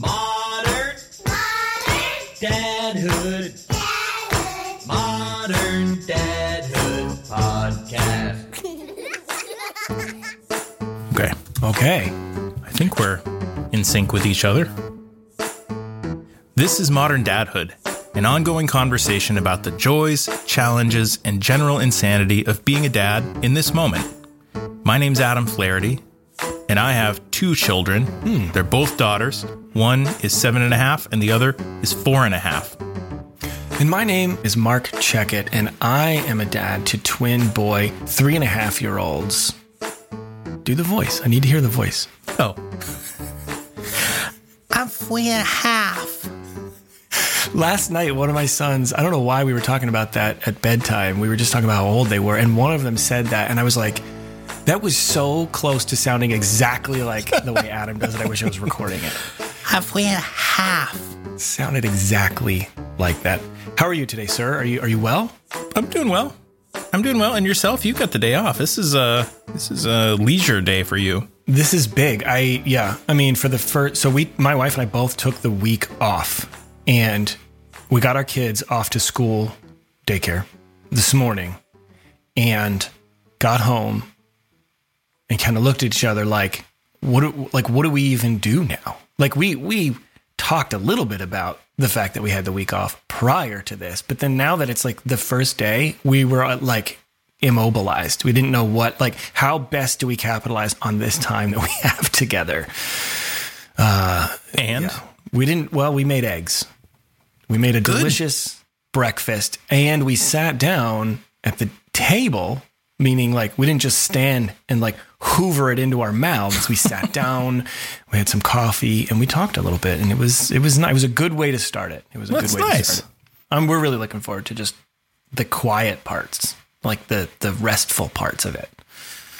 Modern. Dadhood. Dadhood Podcast. Okay. Okay. I think we're in sync with each other. This is Modern Dadhood, an ongoing conversation about the joys, challenges, and general insanity of being a dad in this moment. My name's Adam Flaherty, and I have two children. Hmm. They're both daughters. One is seven and a half, and the other is four and a half. And my name is Mark Checkett, and I am a dad to twin boy, three and a half year olds. Do the voice. I need to hear the voice. Oh, I'm three and a half. Last night, one of my sons, I don't know why we were talking about that at bedtime. We were just talking about how old they were, and one of them said that, and I was like, that was so close to sounding exactly like the way Adam does it. I wish I was recording it. I'm half. Sounded exactly like that. How are you today, sir? Are you are you well? I'm doing well. I'm doing well. And yourself? You got the day off. This is a this is a leisure day for you. This is big. I yeah. I mean, for the first, so we, my wife and I both took the week off, and we got our kids off to school, daycare, this morning, and got home, and kind of looked at each other like, what? Do, like, what do we even do now? Like, we we talked a little bit about the fact that we had the week off prior to this, but then now that it's like the first day, we were uh, like immobilized. We didn't know what, like, how best do we capitalize on this time that we have together? And Yeah. We didn't, well, we made eggs. We made a delicious breakfast and we sat down at the table, meaning like we didn't just stand and like hoover it into our mouths. We sat down, we had some coffee and we talked a little bit and it was, it was nice. It was a good way to start it. It was a That's good way to nice. start it. Um, we're really looking forward to just the quiet parts, like the, the restful parts of it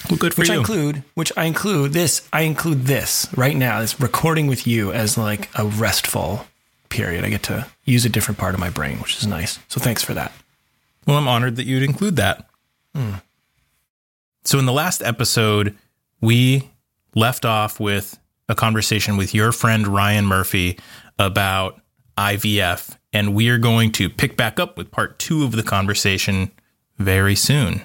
well, good for which I include, which I include this, I include this right now, this recording with you as like a restful period. I get to use a different part of my brain, which is nice. So thanks for that. Well, I'm honored that you'd include that. So, in the last episode, we left off with a conversation with your friend Ryan Murphy about IVF, and we are going to pick back up with part two of the conversation very soon.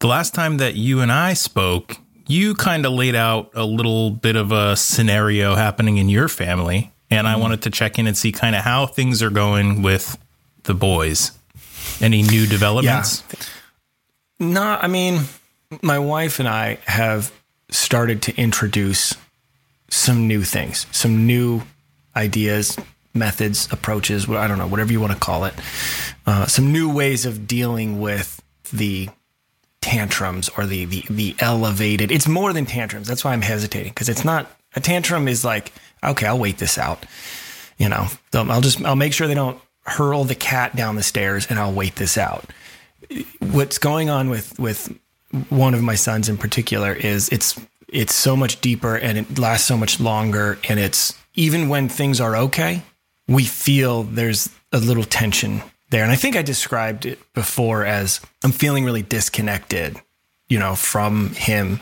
The last time that you and I spoke, you kind of laid out a little bit of a scenario happening in your family, and I wanted to check in and see kind of how things are going with the boys. Any new developments? No, I mean, my wife and I have started to introduce some new things, some new ideas, methods, approaches, I don't know, whatever you want to call it, uh, some new ways of dealing with the tantrums or the, the, the elevated. It's more than tantrums. That's why I'm hesitating because it's not a tantrum is like, okay, I'll wait this out. You know, I'll just, I'll make sure they don't hurl the cat down the stairs and I'll wait this out what's going on with with one of my sons in particular is it's it's so much deeper and it lasts so much longer and it's even when things are okay we feel there's a little tension there and i think i described it before as i'm feeling really disconnected you know from him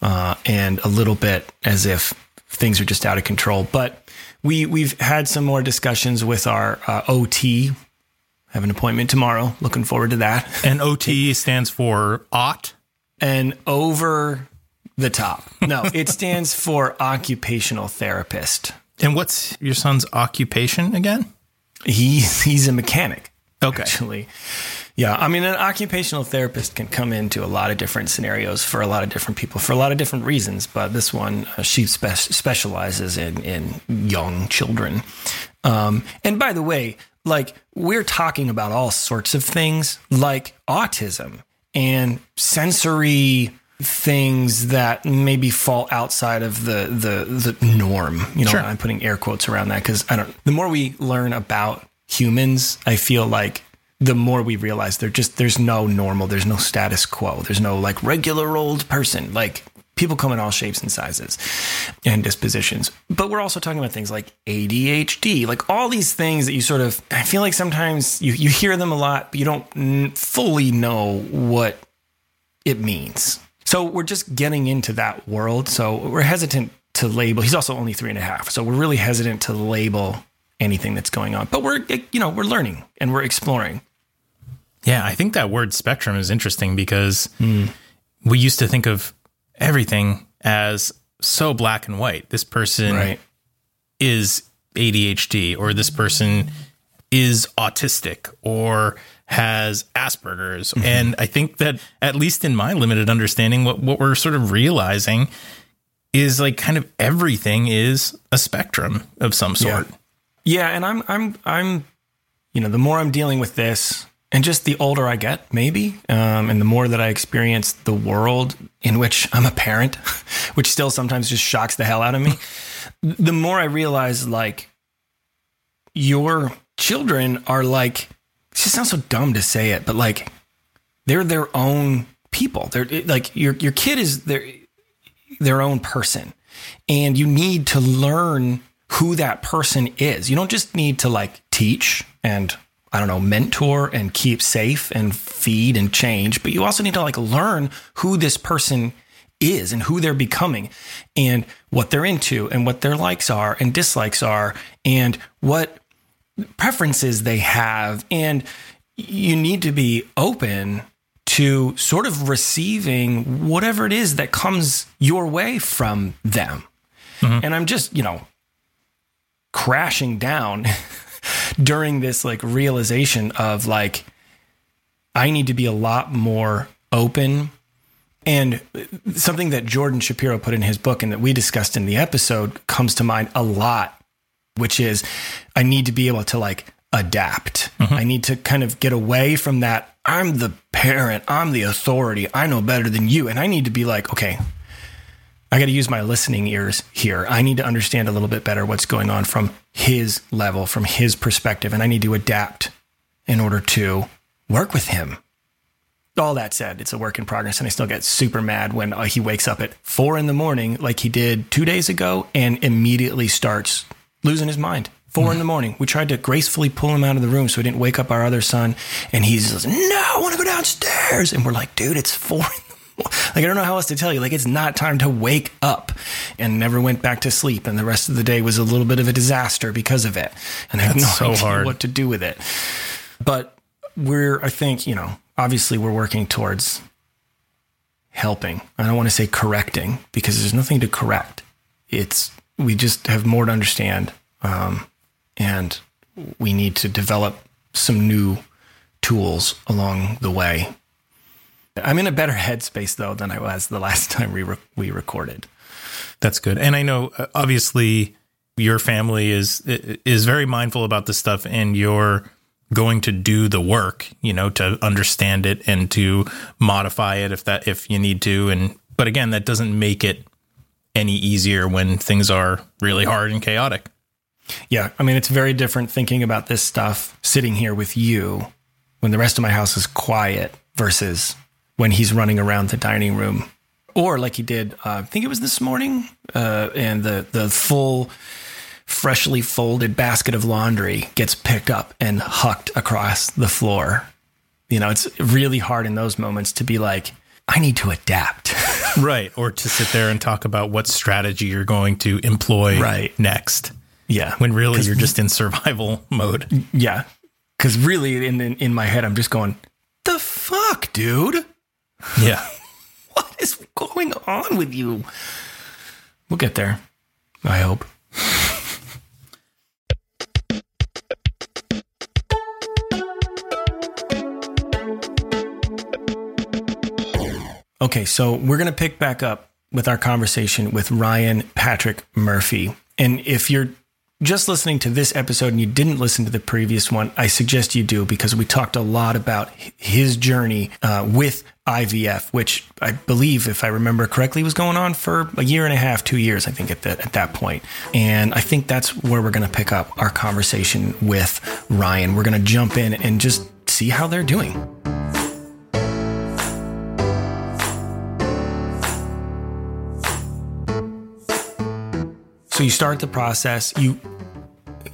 uh, and a little bit as if things are just out of control but we we've had some more discussions with our uh, ot have an appointment tomorrow. Looking forward to that. And OT stands for OT. And over the top. No, it stands for occupational therapist. And what's your son's occupation again? He he's a mechanic. Okay. Actually. Yeah, I mean an occupational therapist can come into a lot of different scenarios for a lot of different people for a lot of different reasons, but this one uh, she spe- specializes in in young children. Um, and by the way, like we're talking about all sorts of things like autism and sensory things that maybe fall outside of the the the norm. You know, Sure. I'm putting air quotes around that because I don't. The more we learn about humans, I feel like the more we realize there just there's no normal, there's no status quo, there's no like regular old person. Like people come in all shapes and sizes and dispositions. But we're also talking about things like ADHD, like all these things that you sort of I feel like sometimes you you hear them a lot, but you don't fully know what it means. So we're just getting into that world. So we're hesitant to label. He's also only three and a half. So we're really hesitant to label anything that's going on. But we're, you know, we're learning and we're exploring. Yeah, I think that word spectrum is interesting because hmm. we used to think of everything as so black and white. This person Right. is ADHD or this person is autistic or has Asperger's. Mm-hmm. And I think that at least in my limited understanding, what, what we're sort of realizing is like kind of everything is a spectrum of some sort. Yeah, and I'm I'm I'm you know, the more I'm dealing with this and just the older I get, maybe, um, and the more that I experience the world in which I'm a parent, which still sometimes just shocks the hell out of me, the more I realize like your children are like it just sounds so dumb to say it, but like they're their own people. They're like your your kid is their their own person. And you need to learn who that person is. You don't just need to like teach and I don't know, mentor and keep safe and feed and change, but you also need to like learn who this person is and who they're becoming and what they're into and what their likes are and dislikes are and what preferences they have and you need to be open to sort of receiving whatever it is that comes your way from them. Mm-hmm. And I'm just, you know, crashing down during this like realization of like I need to be a lot more open and something that Jordan Shapiro put in his book and that we discussed in the episode comes to mind a lot which is I need to be able to like adapt. Mm-hmm. I need to kind of get away from that. I'm the parent, I'm the authority, I know better than you. And I need to be like, okay, I got to use my listening ears here. I need to understand a little bit better what's going on from his level, from his perspective. And I need to adapt in order to work with him. All that said, it's a work in progress, and I still get super mad when uh, he wakes up at four in the morning, like he did two days ago, and immediately starts losing his mind. 4 in the morning. We tried to gracefully pull him out of the room so he didn't wake up our other son, and he's no, I want to go downstairs. And we're like, dude, it's four. In the. Like I don't know how else to tell you. Like it's not time to wake up, and never went back to sleep. And the rest of the day was a little bit of a disaster because of it. And I have no so idea hard. what to do with it. But we're, I think, you know, obviously we're working towards helping. I don't want to say correcting because there's nothing to correct. It's we just have more to understand, um, and we need to develop some new tools along the way. I'm in a better headspace though than I was the last time we re- we recorded. That's good. And I know uh, obviously your family is is very mindful about this stuff and you're going to do the work, you know, to understand it and to modify it if that if you need to and but again, that doesn't make it any easier when things are really hard and chaotic. Yeah, I mean, it's very different thinking about this stuff sitting here with you when the rest of my house is quiet versus when he's running around the dining room, or like he did. Uh, I think it was this morning, uh, and the the full, freshly folded basket of laundry gets picked up and hucked across the floor. You know, it's really hard in those moments to be like, I need to adapt. Right. Or to sit there and talk about what strategy you're going to employ Right. next. yeah, When really you're just in survival mode. Yeah. Cause really in, in in my head I'm just going, the fuck, dude? Yeah. What is going on with you? We'll get there. I hope. Okay, so we're going to pick back up with our conversation with Ryan Patrick Murphy. And if you're just listening to this episode and you didn't listen to the previous one, I suggest you do because we talked a lot about his journey uh, with IVF, which I believe, if I remember correctly, was going on for a year and a half, two years, I think, at that at that point. And I think that's where we're going to pick up our conversation with Ryan. We're going to jump in and just see how they're doing. So you start the process. You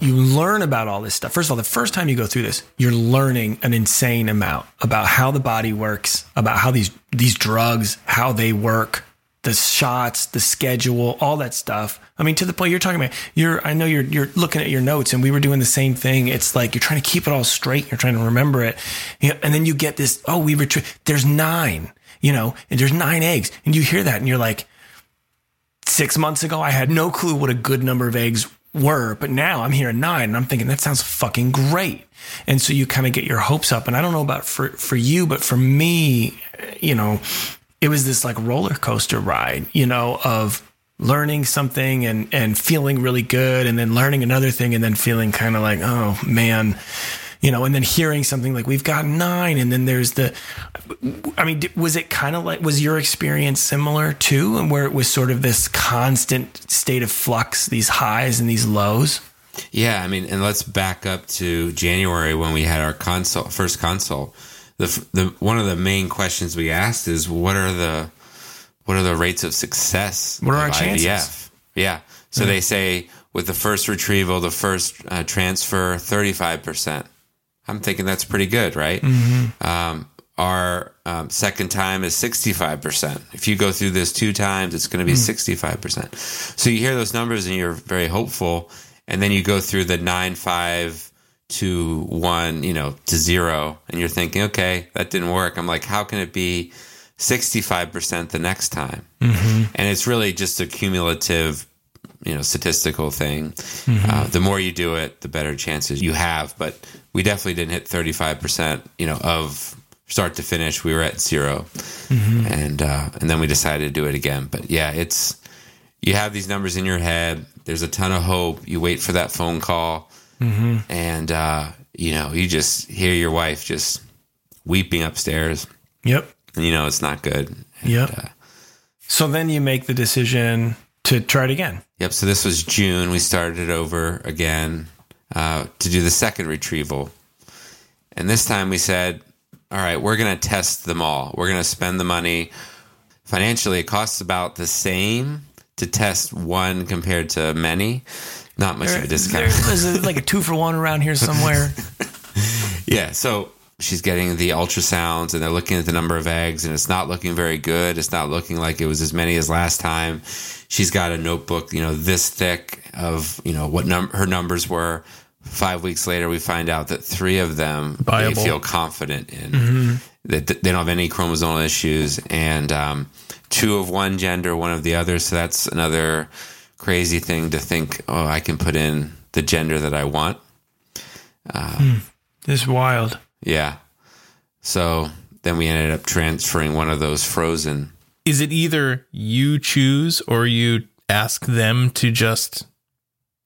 you learn about all this stuff. First of all, the first time you go through this, you're learning an insane amount about how the body works, about how these these drugs, how they work, the shots, the schedule, all that stuff. I mean, to the point you're talking about, you're I know you're you're looking at your notes and we were doing the same thing. It's like you're trying to keep it all straight, you're trying to remember it. You know, and then you get this, oh, we retrieve there's nine, you know, and there's nine eggs. And you hear that and you're like, six months ago, I had no clue what a good number of eggs were, but now I'm here at nine and I'm thinking that sounds fucking great. And so you kind of get your hopes up. And I don't know about for, for you, but for me, you know, it was this like roller coaster ride, you know, of learning something and, and feeling really good and then learning another thing and then feeling kind of like, oh man, you know, and then hearing something like we've got nine, and then there's the. I mean, was it kind of like was your experience similar too, and where it was sort of this constant state of flux, these highs and these lows? Yeah, I mean, and let's back up to January when we had our consult, first consult. The, the one of the main questions we asked is what are the what are the rates of success? What are our chances? IVF? Yeah, so they say with the first retrieval, the first uh, transfer, thirty five percent. I'm thinking that's pretty good, right? Um, our um, second time is 65%. If you go through this two times, it's going to be 65%. So you hear those numbers and you're very hopeful. And then you go through the nine, five to one, you know, to zero. And you're thinking, okay, that didn't work. I'm like, how can it be 65% the next time? And it's really just a cumulative you know statistical thing. Uh, the more you do it, the better chances you have. But we definitely didn't hit thirty five percent. You know, of start to finish, we were at 0 and uh, and then we decided to do it again. But yeah, it's you have these numbers in your head. There's a ton of hope. You wait for that phone call, and uh, you know you just hear your wife just weeping upstairs, Yep. and you know it's not good. And, Yep. uh, So then you make the decision to try it again. Yep. So this was June. We started it over again uh, to do the second retrieval. And this time we said, all right, we're going to test them all. We're going to spend the money. Financially, it costs about the same to test one compared to many. Not much of a discount. There- Is like a two for one around here somewhere? Yeah. So she's getting the ultrasounds and they're looking at the number of eggs and it's not looking very good. It's not looking like it was as many as last time. She's got a notebook, you know, this thick of, you know, what num- her numbers were. Five weeks later, we find out that three of them Viable. they feel confident in. Mm-hmm. That they don't have any chromosomal issues. And um, two of one gender, one of the other. So that's another crazy thing to think, oh, I can put in the gender that I want. Uh, hmm. This is wild. Yeah. So then we ended up transferring one of those frozen. Is it either you choose or you ask them to just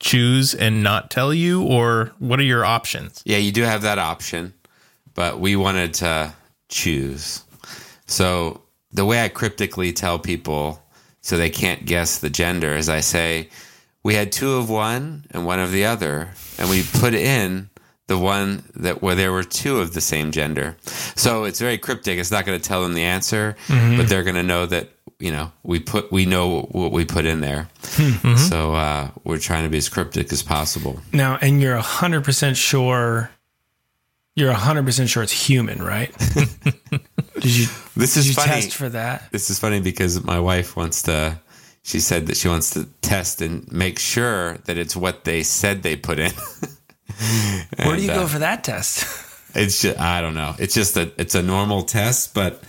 choose and not tell you, or what are your options? Yeah, you do have that option, but we wanted to choose. So the way I cryptically tell people so they can't guess the gender is I say, we had two of one and one of the other, and we put in the one that where there were two of the same gender. So it's very cryptic. It's not going to tell them the answer, but they're going to know that you know we put we know what we put in there. So uh, we're trying to be as cryptic as possible. Now, and you're 100% sure you're 100% sure it's human, right? Did you This did is you funny. test for that? This is funny because my wife wants to. She said that she wants to test and make sure that it's what they said they put in. Where do you And, go uh, for that test? It's just I don't know. It's just a it's a normal test, but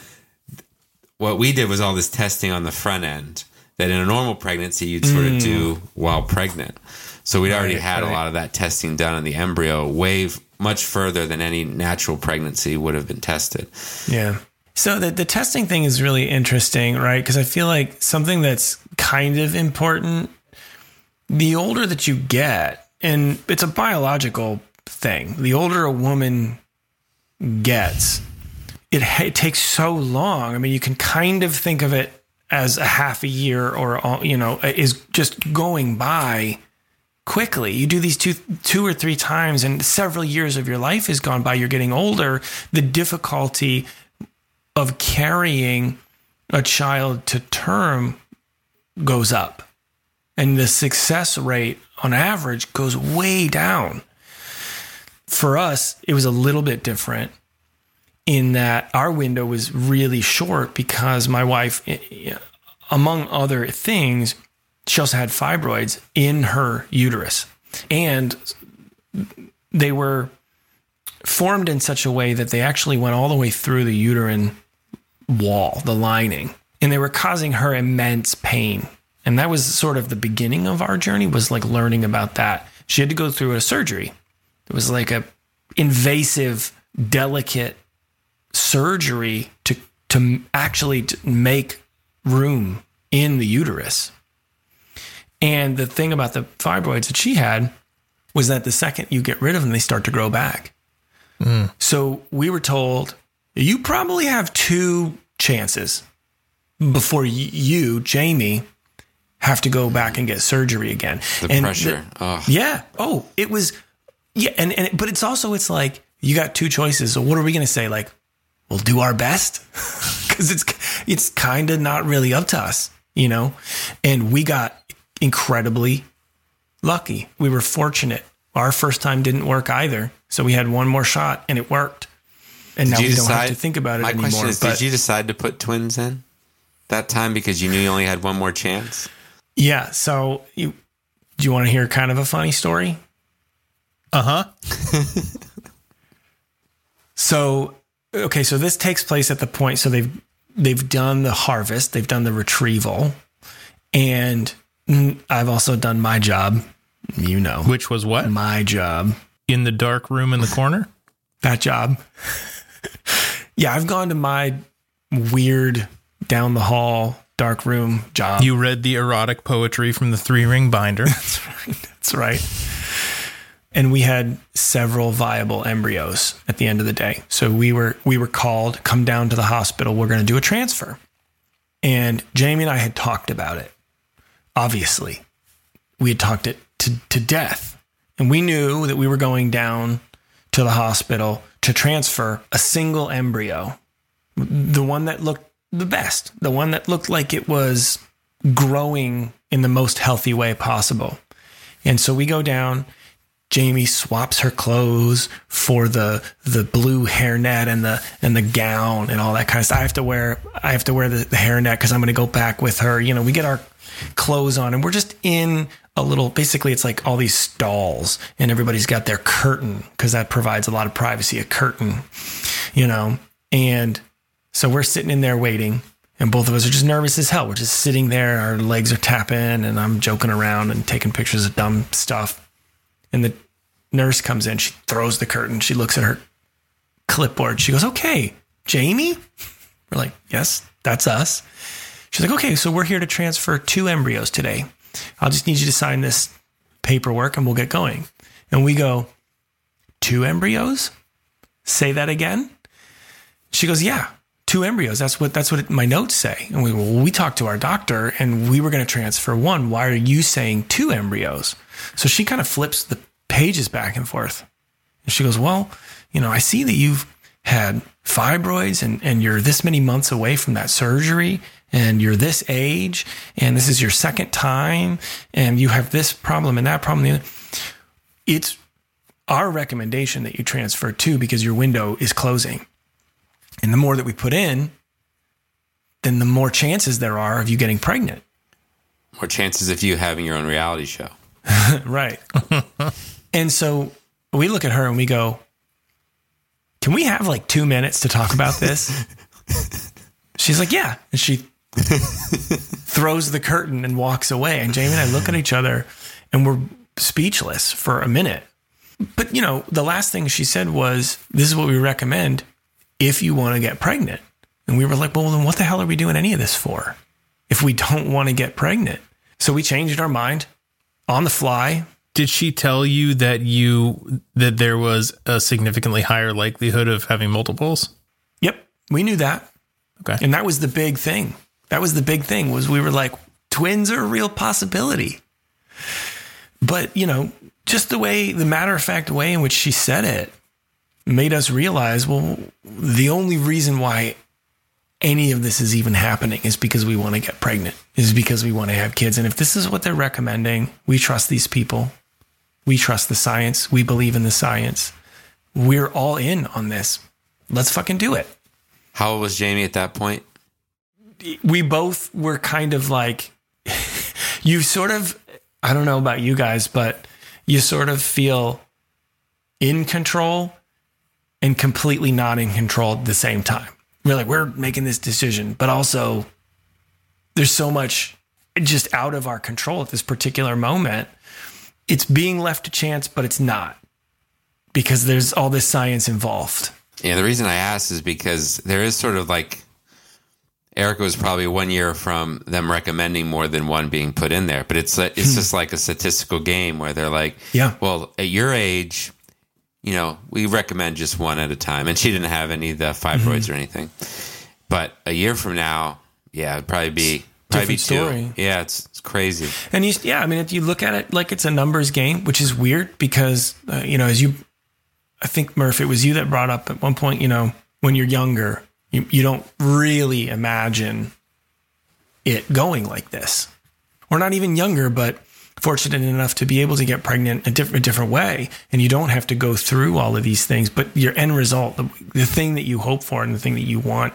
what we did was all this testing on the front end that in a normal pregnancy you'd sort of do while pregnant. So we'd already had right. a lot of that testing done in the embryo, way much further than any natural pregnancy would have been tested. Yeah. So the the testing thing is really interesting, right? Because I feel like something that's kind of important. The older that you get, and it's a biological thing. The older a woman gets, it, it takes so long. I mean, you can kind of think of it as a half a year, or you know, is just going by quickly. You do these two two or three times and several years of your life has gone by. You're getting older. The difficulty of carrying a child to term goes up. And the success rate on average goes way down. For us, it was a little bit different in that our window was really short because my wife, among other things, she also had fibroids in her uterus. And they were formed in such a way that they actually went all the way through the uterine wall, the lining, and they were causing her immense pain. And that was sort of the beginning of our journey was like learning about that. She had to go through a surgery. It was like a invasive, delicate surgery to to actually to make room in the uterus. And the thing about the fibroids that she had was that the second you get rid of them, they start to grow back. Mm. So we were told you probably have two chances before you, Jamie, have to go back and get surgery again. The And pressure. oh, yeah. Oh, it was. Yeah, and and but it's also it's like you got two choices. So what are we gonna say? Like, we'll do our best because it's it's kind of not really up to us, you know. And we got incredibly lucky. We were fortunate. Our first time didn't work either, so we had one more shot and it worked. And now Did we you don't have to think about it My anymore. question is: but Did you decide to put twins in that time because you knew you only had one more chance? Yeah, so you do you want to hear kind of a funny story? Uh huh. So okay, so this takes place at the point so they've they've done the harvest, they've done the retrieval, and I've also done my job. You know, Which was what? my job, In the dark room in the corner? that job. yeah, I've gone to my weird down the hall dark room job. You read the erotic poetry from the three ring binder. That's right. That's right. And we had several viable embryos at the end of the day. So we were we were called, come down to the hospital. We're going to do a transfer. And Jamie and I had talked about it. Obviously, we had talked it to, to death. And we knew that we were going down to the hospital to transfer a single embryo, the one that looked the best, the one that looked like it was growing in the most healthy way possible. And so we go down. Jamie swaps her clothes for the the blue hairnet and the and the gown and all that kind of stuff. I have to wear I have to wear the, the hairnet because I'm going to go back with her. You know, we get our clothes on and we're just in a little. Basically, it's like all these stalls and everybody's got their curtain because that provides a lot of privacy. A curtain, you know, and so we're sitting in there waiting, and both of us are just nervous as hell. We're just sitting there, our legs are tapping, and I'm joking around and taking pictures of dumb stuff. And the nurse comes in, she throws the curtain, she looks at her clipboard, she goes, Okay, Jamie? We're like, Yes, that's us. She's like, Okay, so we're here to transfer two embryos today. I'll just need you to sign this paperwork and we'll get going. And we go, Two embryos? Say that again? She goes, "Yeah, two embryos. That's what that's what my notes say." And we well, we talked to our doctor, and we were going to transfer one. Why are you saying two embryos? So she kind of flips the pages back and forth, and she goes, "Well, you know, I see that you've had fibroids, and and you're this many months away from that surgery." And you're this age, and this is your second time, and you have this problem and that problem. It's our recommendation that you transfer two because your window is closing. And the more that we put in, then the more chances there are of you getting pregnant. More chances of you having your own reality show. Right. and so we look at her and we go, Can we have like two minutes to talk about this? She's like, Yeah. And she throws the curtain and walks away. And Jamie and I look at each other and we're speechless for a minute. But, you know, the last thing she said was, This is what we recommend if you want to get pregnant. And we were like, Well, then what the hell are we doing any of this for if we don't want to get pregnant? So we changed our mind on the fly. Did she tell you that you that there was a significantly higher likelihood of having multiples? Yep, we knew that. Okay. And that was the big thing. That was the big thing was we were like twins are a real possibility. But, you know, just the way the matter of fact way in which she said it made us realize, well, the only reason why any of this is even happening is because we want to get pregnant, is because we want to have kids. And if this is what they're recommending, we trust these people. We trust the science. We believe in the science. We're all in on this. Let's fucking do it. How old was Jamie at that point? we both were kind of like you sort of I don't know about you guys, but you sort of feel in control and completely not in control at the same time. We're like, we're making this decision, but also there's so much just out of our control at this particular moment. It's being left to chance, but it's not because there's all this science involved. Yeah, the reason I asked is because there is sort of like Erica was probably one year from them recommending more than one being put in there, but it's it's hmm. just like a statistical game where they're like, Yeah. well, at your age, you know, we recommend just one at a time, and she didn't have any of the fibroids or anything. But a year from now, yeah, it'd probably be probably be Different two. story. Yeah, it's it's crazy. And you, yeah, I mean, if you look at it like it's a numbers game, which is weird because, uh, you know, as you, I think, Murph, it was you that brought up at one point, you know, when you're younger, you, you don't really imagine it going like this. Or not even younger, but fortunate enough to be able to get pregnant a different, a different way. And you don't have to go through all of these things, but your end result, the, the thing that you hope for and the thing that you want,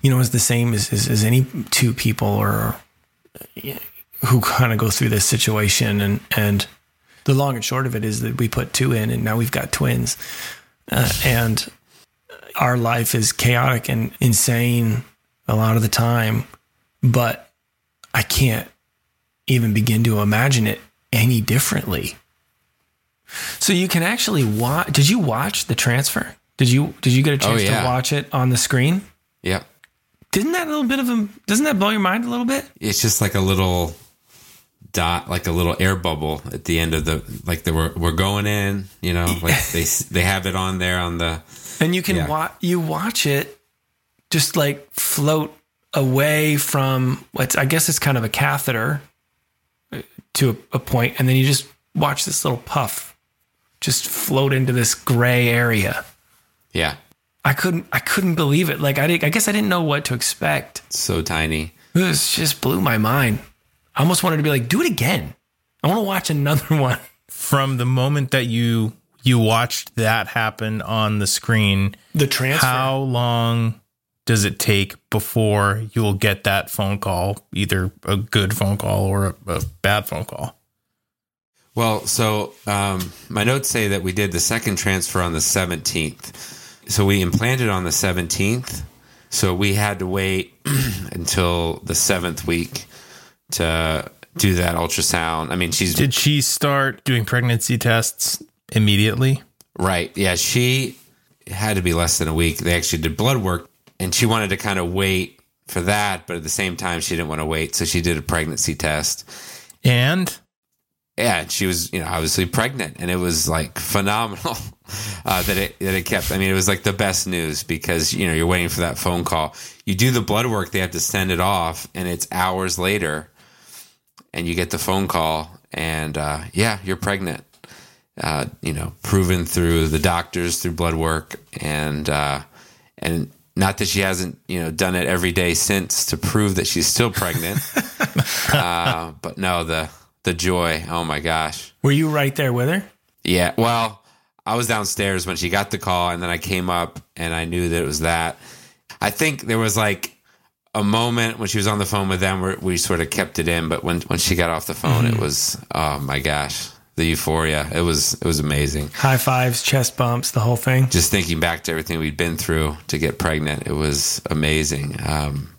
you know, is the same as, as, as any two people or who kind of go through this situation and and the long and short of it is that we put two in and now we've got twins uh, and our life is chaotic and insane a lot of the time but i can't even begin to imagine it any differently so you can actually watch did you watch the transfer did you did you get a oh, chance yeah. to watch it on the screen Yep. didn't that a little bit of a doesn't that blow your mind a little bit it's just like a little dot like a little air bubble at the end of the like they were we're going in you know like they they have it on there on the and you can Yeah. wa- you watch it just like float away from what's I guess it's kind of a catheter to a, a point, and then you just watch this little puff just float into this gray area. yeah I couldn't I couldn't believe it. Like I did, I guess I didn't know what to expect. so tiny This just blew my mind. I almost wanted to be like, do it again. I want to watch another one. From the moment that you you watched that happen on the screen, The transfer. how long does it take before you will get that phone call, either a good phone call or a, a bad phone call? well so um my notes say that we did the second transfer on the 17th so we implanted on the 17th so we had to wait until the seventh week to do that ultrasound i mean she's Did she start doing pregnancy tests immediately? Right. Yeah. She had to be less than a week. They actually did blood work and she wanted to kind of wait for that, but at the same time, she didn't want to wait. So she did a pregnancy test. And Yeah. She was, you know, obviously pregnant and it was like phenomenal uh, that it, that it kept. I mean, it was like the best news because, you know, you're waiting for that phone call. You do the blood work, they have to send it off and it's hours later and you get the phone call and, uh, yeah, you're pregnant uh, you know, proven through the doctors, through blood work, and uh, and not that she hasn't, you know, done it every day since to prove that she's still pregnant. uh, but no, the the joy, oh my gosh, Were you right there with her? yeah. Well, I was downstairs when she got the call, and then I came up and I knew that it was that. I think there was like a moment when she was on the phone with them where we sort of kept it in, but when when she got off the phone, it was oh my gosh, the euphoria. It was it was amazing. High fives, chest bumps, the whole thing. Just thinking back to everything we'd been through to get pregnant, it was amazing. Um,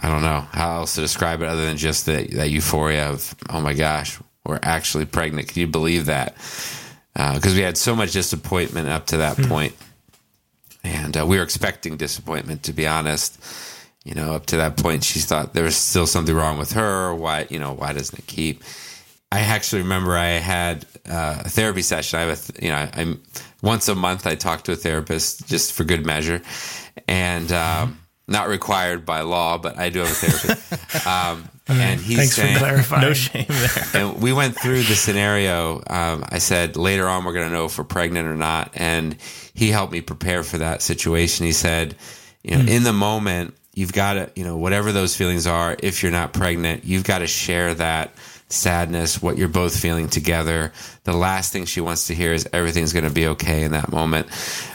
I don't know how else to describe it other than just that that euphoria of oh my gosh, we're actually pregnant. Can you believe that? Because we had so much disappointment up to that point. and uh, we were expecting disappointment. To be honest, you know, up to that point, she thought there was still something wrong with her. Why, you know, why doesn't it keep? I actually remember I had uh, a therapy session. I have, a, you know, I'm once a month I talk to a therapist just for good measure, and um, not required by law, but I do have a therapist. um, and he's Thanks saying, for clarifying. no shame there. and we went through the scenario. Um, I said later on we're going to know if we're pregnant or not, and he helped me prepare for that situation. He said, You know, in the moment, you've got to, you know, whatever those feelings are, if you're not pregnant, you've got to share that sadness, what you're both feeling together. The last thing she wants to hear is everything's going to be okay in that moment.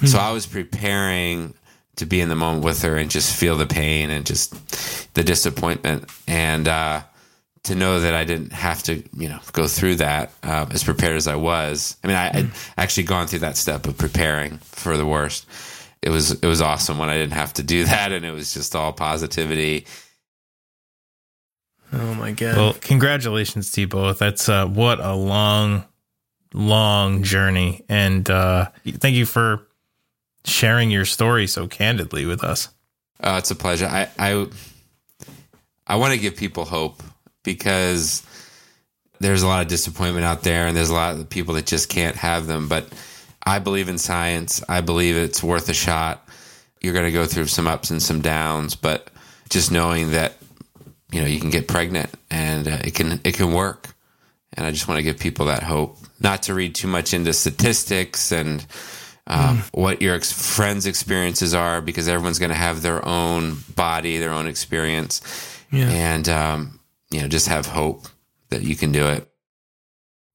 So I was preparing to be in the moment with her and just feel the pain and just the disappointment and uh, to know that I didn't have to, you know, go through that uh, as prepared as I was. I mean, I, I'd actually gone through that step of preparing for the worst. It was it was awesome when I didn't have to do that, and it was just all positivity. Oh my god. Well, congratulations to you both. That's uh, what a long, long journey, and uh, thank you for sharing your story so candidly with us. Uh, it's a pleasure. I I, I want to give people hope because there's a lot of disappointment out there, and there's a lot of people that just can't have them. But I believe in science. I believe it's worth a shot. You're going to go through some ups and some downs, but just knowing that you know you can get pregnant and uh, it can it can work. And I just want to give people that hope. Not to read too much into statistics and um, what your ex- friends' experiences are, because everyone's going to have their own body, their own experience, Yeah. and um, you know, just have hope that you can do it.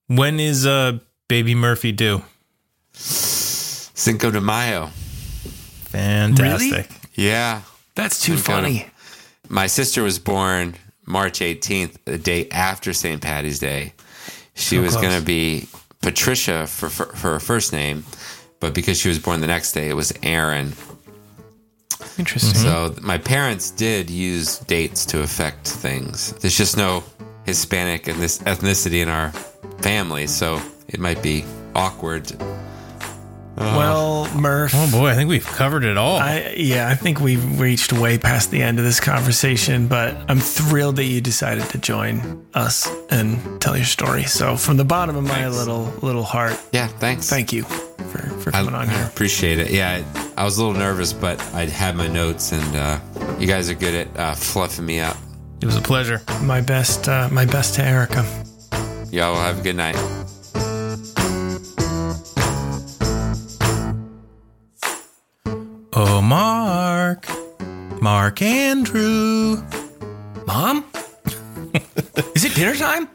When is uh, baby Murphy due? Cinco de Mayo. Fantastic. Yeah, That's too Cinco de- funny. my sister was born March 18th, the day after St. Patty's Day. She So was going to be Patricia for, for for her first name, but because she was born the next day, it was Erin. Interesting. So my parents did use dates to affect things. There's just no Hispanic and this ethnicity in our family, so it might be awkward. Well, Murph. Oh boy, I think we've covered it all. I yeah, I think we've reached way past the end of this conversation, but I'm thrilled that you decided to join us and tell your story. So from the bottom of my Thanks. little little heart, Yeah, thanks. thank you for, for I, coming on I here. appreciate it. Yeah, I, I was a little nervous, but I had my notes, and uh, you guys are good at uh, fluffing me up. it was a pleasure. My best uh, my best to Erica. Y'all have a good night. Oh, Mark. Mark Andrew. Mom? Is it dinner time?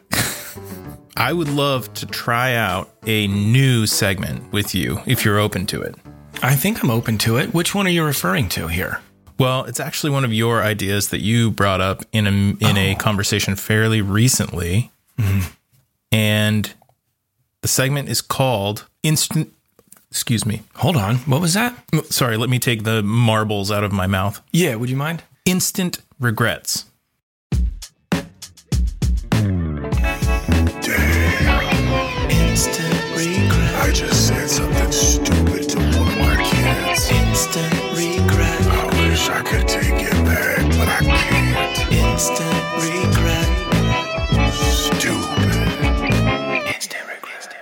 I would love to try out a new segment with you if you're open to it. I think I'm open to it. Which one are you referring to here? Well, it's actually one of your ideas that you brought up in a in a oh. conversation fairly recently, mm-hmm. and the segment is called "Instant." Excuse me. Hold on. What was that? Sorry, let me take the marbles out of my mouth. Yeah, would you mind? Instant regrets. Instant regret. I just said something stupid to one of my kids. Instant regret. I wish I could take it back, but I can't. Instant regret. Stupid. Instant regret.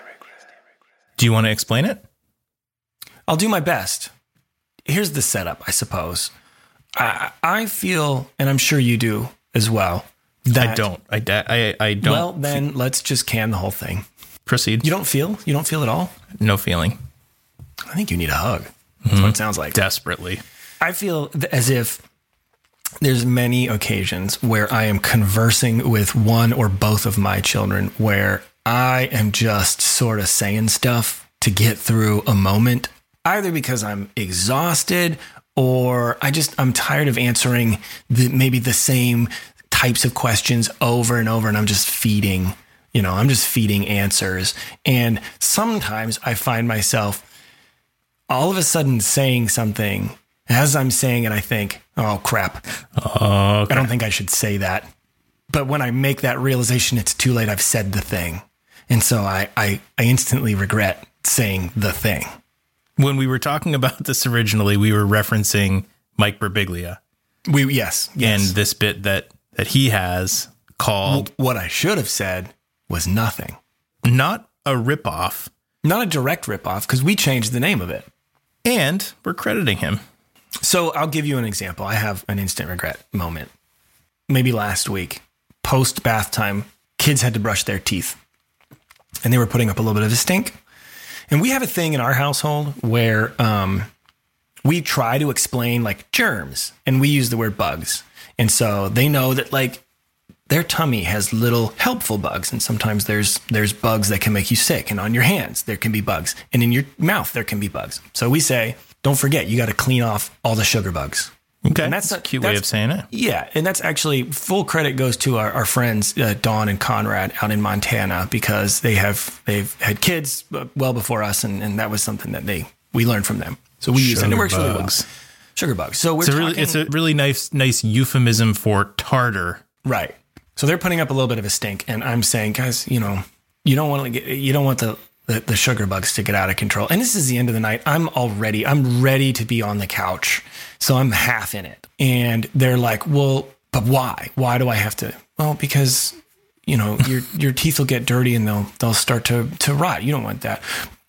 Do you want to explain it? I'll do my best. Here's the setup, I suppose. I, I feel, and I'm sure you do as well. That, I don't. I, I, I don't. Well, then let's just can the whole thing. proceed. You don't feel? You don't feel at all? no feeling. I think you need a hug. That's what it mm-hmm. sounds like. Desperately. I feel th- as if there's many occasions where I am conversing with one or both of my children where I am just sort of saying stuff to get through a moment, either because I'm exhausted or I just I'm tired of answering the, maybe the same types of questions over and over and I'm just feeding, you know, I'm just feeding answers. And sometimes I find myself all of a sudden saying something as I'm saying it, I think, oh crap. I don't think I should say that. But when I make that realization, it's too late. I've said the thing. And so I, I, I instantly regret saying the thing. When we were talking about this originally, we were referencing Mike Birbiglia We, yes, yes. and this bit that that he has called what I should have said was nothing. not a ripoff, Not a direct ripoff because we changed the name of it. and we're crediting him. So I'll give you an example. I have an instant regret moment. Maybe last week, post bath time, kids had to brush their teeth and they were putting up a little bit of a stink. And we have a thing in our household where um, we try to explain like germs and we use the word bugs. And so they know that like their tummy has little helpful bugs and sometimes there's there's bugs that can make you sick and on your hands there can be bugs and in your mouth there can be bugs. So we say don't forget you got to clean off all the sugar bugs. Okay, And that's that's a cute way of saying it. Yeah, and that's actually full credit goes to our, our friends uh, Dawn and Conrad out in Montana because they have they've had kids uh, well before us, and, and that was something that they we learned from them. So we use it. It Sugar works really well. bugs. Sugar bugs. So we're It's a really, talking, it's a really nice, nice euphemism for tartar. right. So they're putting up a little bit of a stink, and I'm saying, guys, you know, you don't want to get you don't want the, the the sugar bugs to get out of control. And this is the end of the night. I'm already I'm ready to be on the couch, so I'm half in it. And they're like, well, but why? Why do I have to? Well, because you know your your teeth will get dirty and they'll they'll start to to rot. You don't want that.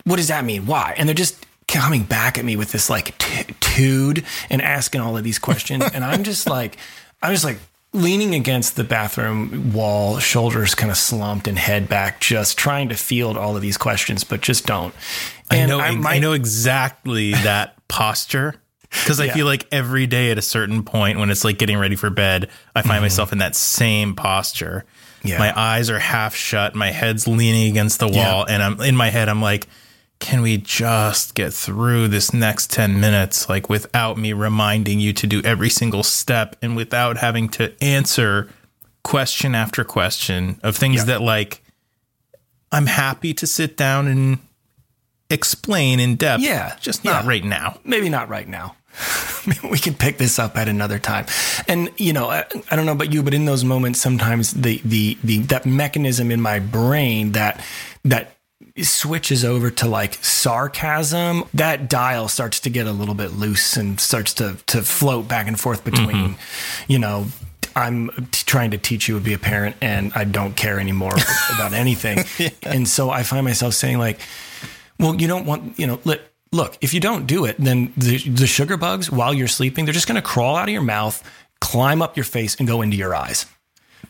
What does that mean? Why? And they're just coming back at me with this like t- tude and asking all of these questions, and I'm just like, I'm just like leaning against the bathroom wall, shoulders kind of slumped and head back, just trying to field all of these questions, but just don't. I know, I, might- know exactly that posture because I Yeah. feel like every day at a certain point when it's like getting ready for bed, I find myself in that same posture. Mm-hmm. Yeah. My eyes are half shut, my head's leaning against the wall, and I'm in my head. I'm like, can we just get through this next 10 minutes like without me reminding you to do every single step and without having to answer question after question of things Yeah. that like I'm happy to sit down and explain in depth. Yeah, Just not yeah. right now. maybe not right now. We could pick this up at another time. And you know, I, I don't know about you, but in those moments, sometimes the the the that mechanism in my brain that that switches over to like sarcasm, that dial starts to get a little bit loose and starts to to float back and forth between, mm-hmm. you know. I'm t- trying to teach you to be a parent, and I don't care anymore about anything. And so I find myself saying, like, well, you don't want, you know, look, look if you don't do it, then the, the sugar bugs, while you're sleeping, they're just going to crawl out of your mouth, climb up your face, and go into your eyes.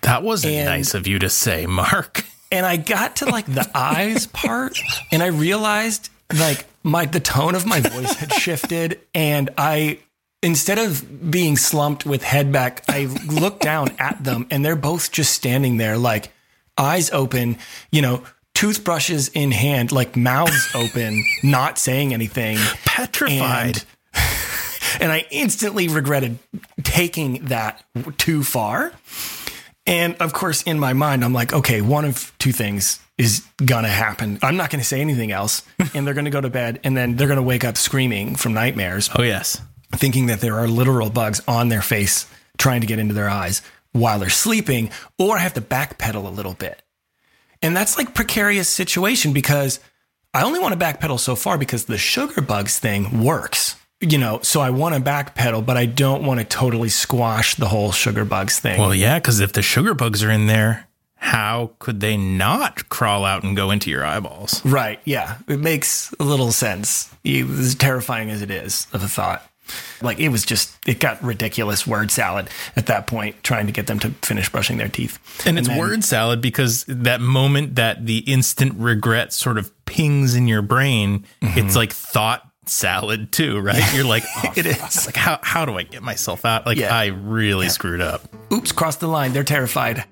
That wasn't And- nice of you to say, Mark. And I got to like the eyes part, and I realized like my the tone of my voice had shifted, and I instead of being slumped with head back, I looked down at them, and they're both just standing there, like eyes open, you know. Toothbrushes in hand, like mouths open, not saying anything. Petrified. And, and I instantly regretted taking that too far. And of course, in my mind, I'm like, okay, one of two things is gonna happen. I'm not gonna say anything else, and they're gonna go to bed, and then they're gonna wake up screaming from nightmares, oh, yes. thinking that there are literal bugs on their face trying to get into their eyes while they're sleeping, or I have to backpedal a little bit. And that's like precarious situation because I only want to backpedal so far because the sugar bugs thing works. You know, so I want to backpedal, but I don't want to totally squash the whole sugar bugs thing. Well, yeah, because if the sugar bugs are in there, how could they not crawl out and go into your eyeballs? right. Yeah. It makes a little sense. As terrifying as it is of a thought. Like it was just, it got ridiculous word salad at that point, trying to get them to finish brushing their teeth. And it's then- word salad because that moment that the instant regret sort of pings in your brain, it's mm-hmm. like thought salad too, right? You're like, oh, It is. Like, how, how do I get myself out? Like, Yeah. I really screwed up. Oops, crossed the line. They're terrified.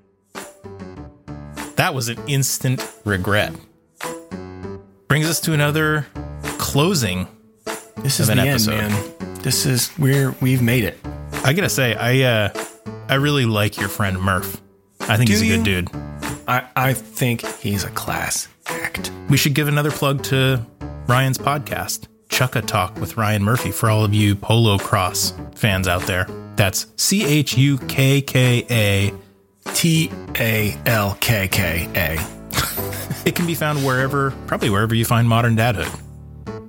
That was an instant regret. Brings us to another closing. This is Of the an end, episode. man. This is, we're, we've made it. I gotta say, I uh, I really like your friend Murph. I think Do he's a you? good dude. I, I think he's a class act. We should give another plug to Ryan's podcast, Chukka Talk with Ryan Murphy, for all of you polocrosse fans out there. That's C H U K K A. T A L K K A. It can be found wherever, probably wherever you find modern dadhood.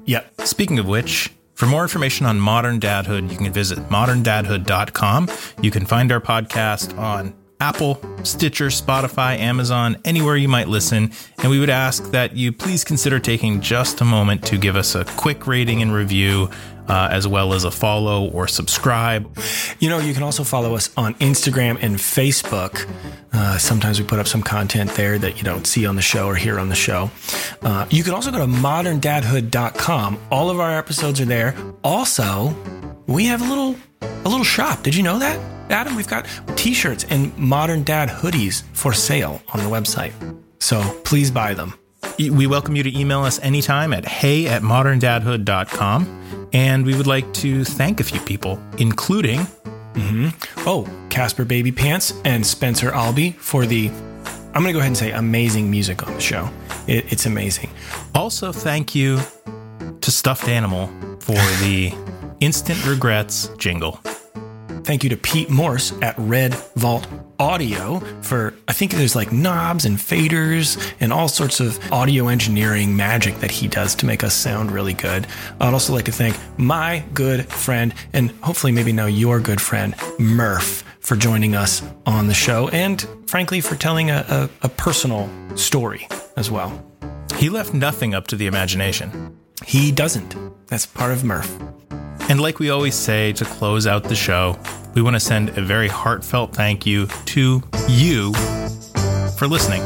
Yep. Speaking of which, for more information on modern dadhood, you can visit moderndadhood.com. You can find our podcast on Apple, Stitcher, Spotify, Amazon, anywhere you might listen. And we would ask that you please consider taking just a moment to give us a quick rating and review uh, as well as a follow or subscribe. You know, you can also follow us on Instagram and Facebook. Uh, sometimes we put up some content there that you don't see on the show or hear on the show. Uh, you can also go to moderndadhood.com. All of our episodes are there. Also, we have a little a little shop. Did you know that? Adam, we've got t-shirts and modern dad hoodies for sale on the website. So please buy them. We welcome you to email us anytime at hey at moderndadhood.com. And we would like to thank a few people, including mm-hmm. Oh, Caspar Babypants and Spencer Albee for the, I'm going to go ahead and say amazing music on the show. It, it's amazing. Also, thank you to Stuffed Animal for the Instant Regrets jingle. Thank you to Pete Morse at Red Vault Audio for, I think there's like knobs and faders and all sorts of audio engineering magic that he does to make us sound really good. I'd also like to thank my good friend and hopefully maybe now your good friend, Murph, for joining us on the show and frankly for telling a, a, a personal story as well. He left nothing up to the imagination. He doesn't. That's part of Murph. And like we always say to close out the show, we want to send a very heartfelt thank you to you for listening.